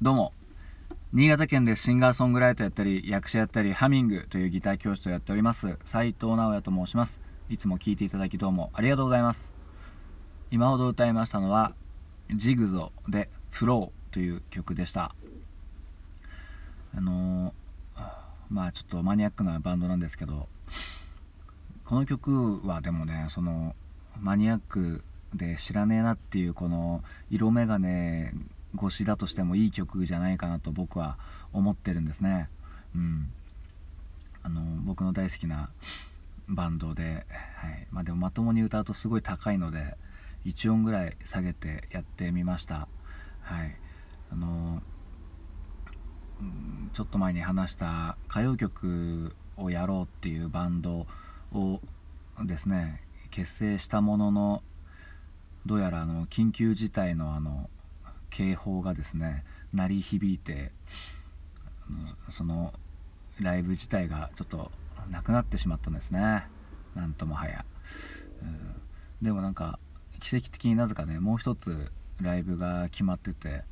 どうも。新潟県でシンガーソングライターやったり役者やったりハミングというギター教室をやっております。斉藤直也と申します。いつも聴いていただきどうもありがとうございます。今ほど歌いましたのはジグゾでフローという曲でした。あのー、まあちょっとマニアックなバンドなんですけどこの曲はでもねそのマニアックで知らねえなっていうこの色眼鏡越しだとしてもいい曲じゃないかなと僕は思ってるんですね。うん、あの僕の大好きなバンドで、はいまあ、でもまともに歌うとすごい高いので1音ぐらい下げてやってみました。はいあのちょっと前に話した歌謡曲をやろうっていうバンドをですね結成したもののどうやらあの緊急事態のあの警報がですね鳴り響いてそのライブ自体がちょっとなくなってしまったんですね。なんともはや、でもなんか奇跡的になぜかねもう一つライブが決まってて、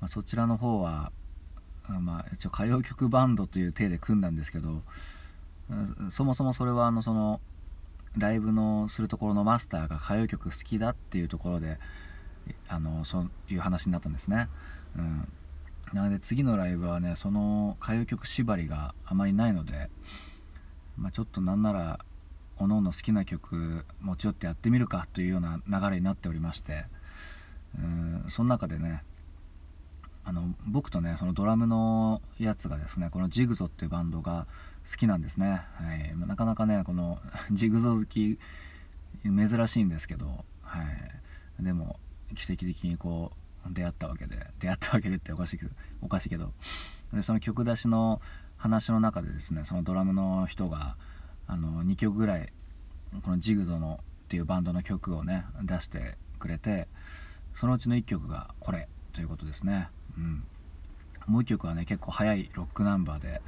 まあ、そちらの方は、まあ、一応歌謡曲バンドという体で組んだんですけどそもそもそれはあのそのライブのするところのマスターが歌謡曲好きだっていうところであのそういう話になったんですね、うん、なので次のライブはねその歌謡曲縛りがあまりないので、まあ、ちょっとなんならおのおの好きな曲持ち寄ってやってみるかというような流れになっておりましてうん。その中でねあの僕とねそのドラムのやつがですねこのジグゾっていうバンドが好きなんですね、はい、なかなかねこのジグゾ好き珍しいんですけど、はい、でも奇跡的にこう出会ったわけで出会ったわけでっておかしいけどおかしいけど。でその曲出しの話の中でですねそのドラムの人があの2曲ぐらいこのジグゾのっていうバンドの曲をね出してくれてそのうちの1曲がこれということですね、うん、もう1曲はね結構速いロックナンバーで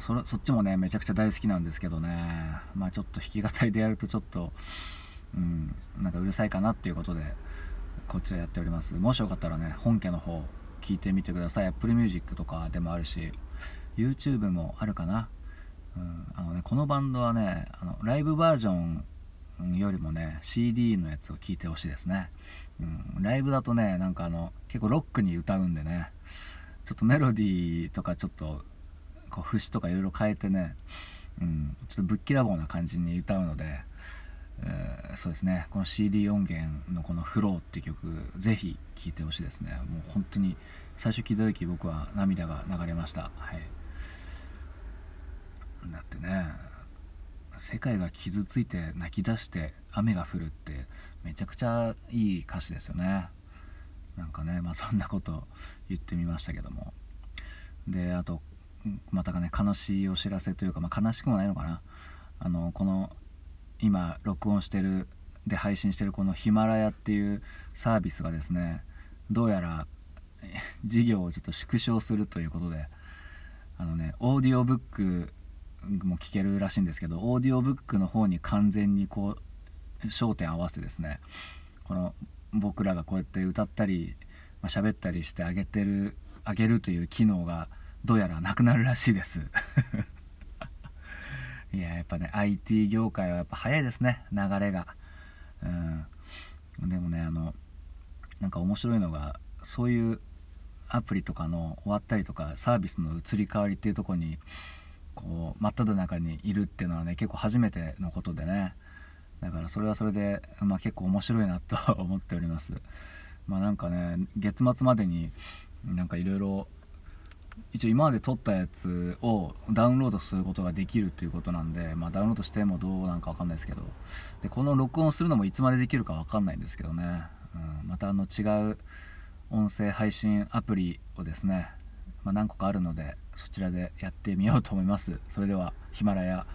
そそっちもねめちゃくちゃ大好きなんですけどね。まあちょっと弾き語りでやるとちょっとうんなんかうるさいかなっていうことでこちらやっております。もしよかったらね本家の方聞いてみてください。Apple Music とかでもあるし YouTube もあるかな、うん、あのねこのバンドはねあのライブバージョンよりもね CD のやつを聴いてほしいですね、うん、ライブだとねなんかあの結構ロックに歌うんでねちょっとメロディーとかちょっとこう節とかいろいろ変えてね、うん、ちょっとぶっきらぼうな感じに歌うのでえー、そうですね。この CD 音源のこの「フローっていう曲ぜひ聴いてほしいですね。もう本当に最初聴いた時僕は涙が流れました。はい。だってね世界が傷ついて泣き出して雨が降るってめちゃくちゃいい歌詞ですよね。なんかねまあそんなこと言ってみましたけども。であとまたかね悲しいお知らせというか、まあ、悲しくもないのかな。あのこの今録音してるで配信してるこのヒマラヤっていうサービスがですねどうやら 事業をちょっと縮小するということであのねオーディオブックも聞けるらしいんですけどオーディオブックの方に完全にこう焦点合わせてですねこの僕らがこうやって歌ったり、まあ、喋ったりしてあげてるあげるという機能がどうやらなくなるらしいです。いややっぱね IT 業界はやっぱ早いですね流れが。うん。でもねあのなんか面白いのがそういうアプリとかの終わったりとかサービスの移り変わりっていうとこにこう真っ只中にいるっていうのはね結構初めてのことでね。だからそれはそれで、まあ、結構面白いなと思っております。まあなんかね月末までになんかいろいろ一応今まで撮ったやつをダウンロードすることができるっていうことなんで、まあ、ダウンロードしてもどうなんか分かんないですけど。でこの録音するのもいつまでできるか分かんないんですけどね、うん、またあの違う音声配信アプリをですね、まあ、何個かあるのでそちらでやってみようと思います。それではヒマラヤ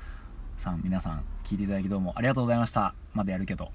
さん皆さん聞いていただきどうもありがとうございました。まだやるけど。